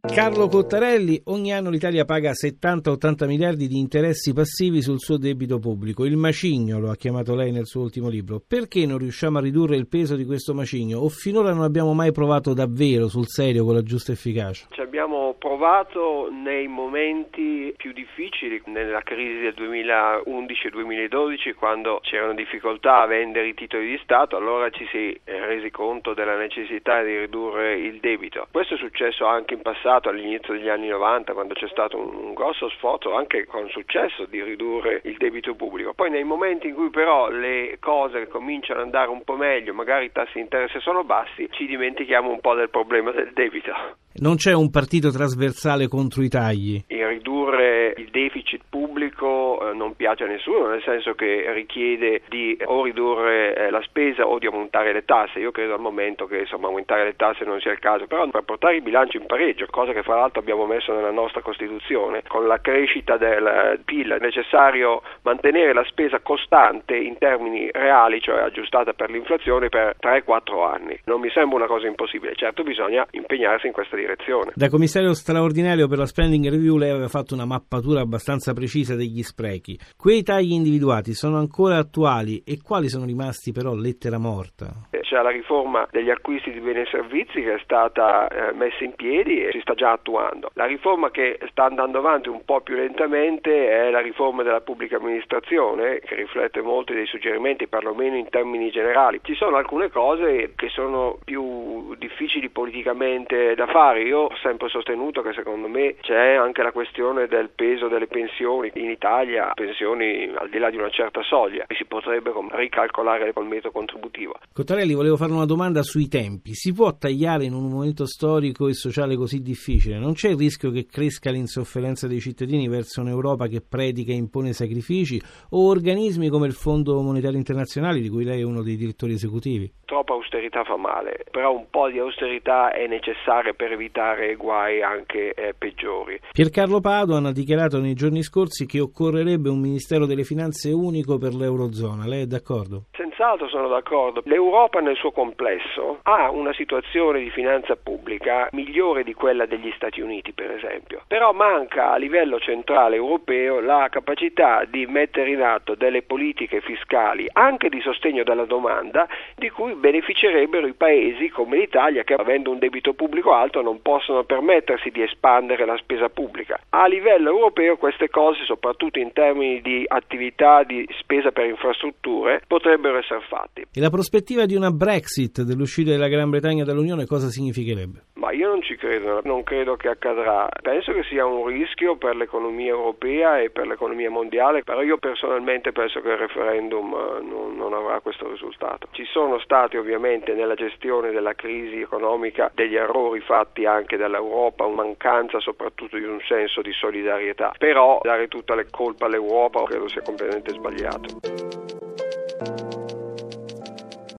Carlo Cottarelli, ogni anno l'Italia paga 70-80 miliardi di interessi passivi sul suo debito pubblico. Il macigno lo ha chiamato lei nel suo ultimo libro. Perché non riusciamo a ridurre il peso di questo macigno? O finora non abbiamo mai provato davvero sul serio con la giusta efficacia? Ci abbiamo provato nei momenti più difficili, nella crisi del 2011-2012, quando c'erano difficoltà a vendere i titoli di Stato, allora ci si è resi conto della necessità di ridurre il debito. Questo è successo anche in passato passato, all'inizio degli anni 90, quando c'è stato un, un grosso sforzo, anche con successo, di ridurre il debito pubblico. Poi nei momenti in cui però le cose cominciano ad andare un po' meglio, magari i tassi di interesse sono bassi, ci dimentichiamo un po' del problema del debito. Non c'è un partito trasversale contro i tagli? Il ridurre il deficit pubblico eh, non piace a nessuno, nel senso che richiede di o ridurre eh, la spesa o di aumentare le tasse. Io credo al momento che insomma, aumentare le tasse non sia il caso, però per portare il bilancio in pareggio, cosa che fra l'altro abbiamo messo nella nostra Costituzione, con la crescita del PIL è necessario mantenere la spesa costante in termini reali, cioè aggiustata per l'inflazione, per 3-4 anni. Non mi sembra una cosa impossibile, certo bisogna impegnarsi in questa direzione. Da commissario straordinario per la spending review lei aveva fatto una mappatura abbastanza precisa degli sprechi. Quei tagli individuati sono ancora attuali e quali sono rimasti però lettera morta? C'è la riforma degli acquisti di beni e servizi che è stata eh, messa in piedi e si sta già attuando. La riforma che sta andando avanti un po' più lentamente è la riforma della pubblica amministrazione che riflette molti dei suggerimenti, perlomeno in termini generali. Ci sono alcune cose che sono più difficili politicamente da fare. Io ho sempre sostenuto che secondo me c'è anche la questione del peso delle pensioni. In Italia pensioni al di là di una certa soglia e si potrebbe ricalcolare col metodo contributivo. Cottarelli volevo fare una domanda sui tempi. Si può tagliare in un momento storico e sociale così difficile? Non c'è il rischio che cresca l'insofferenza dei cittadini verso un'Europa che predica e impone sacrifici o organismi come il Fondo Monetario Internazionale di cui lei è uno dei direttori esecutivi? Troppa austerità fa male, però un po' di austerità è necessaria per evitare guai anche eh, peggiori. Piercarlo Padoan ha dichiarato nei giorni scorsi che occorrerebbe un Ministero delle Finanze unico per l'Eurozona. Lei è d'accordo? Senz'altro sono d'accordo. L'Europa nel suo complesso ha una situazione di finanza pubblica migliore di quella degli Stati Uniti, per esempio. Però manca a livello centrale europeo la capacità di mettere in atto delle politiche fiscali, anche di sostegno della domanda, di cui beneficerebbero i paesi come l'Italia che avendo un debito pubblico alto non possono permettersi di espandere la spesa pubblica. A livello europeo queste cose, soprattutto in termini di attività di spesa per infrastrutture, potrebbero essere fatte. E la prospettiva di una Brexit, dell'uscita della Gran Bretagna dall'Unione, cosa significherebbe? Ma io non ci credo, non credo che accadrà. Penso che sia un rischio per l'economia europea e per l'economia mondiale, però io personalmente penso che il referendum eh, non, non avrà questo risultato. Ci sono stati ovviamente nella gestione della crisi economica degli errori fatti anche dall'Europa, una mancanza soprattutto di un senso di solidarietà, però dare tutta la colpa all'Europa credo sia completamente sbagliato.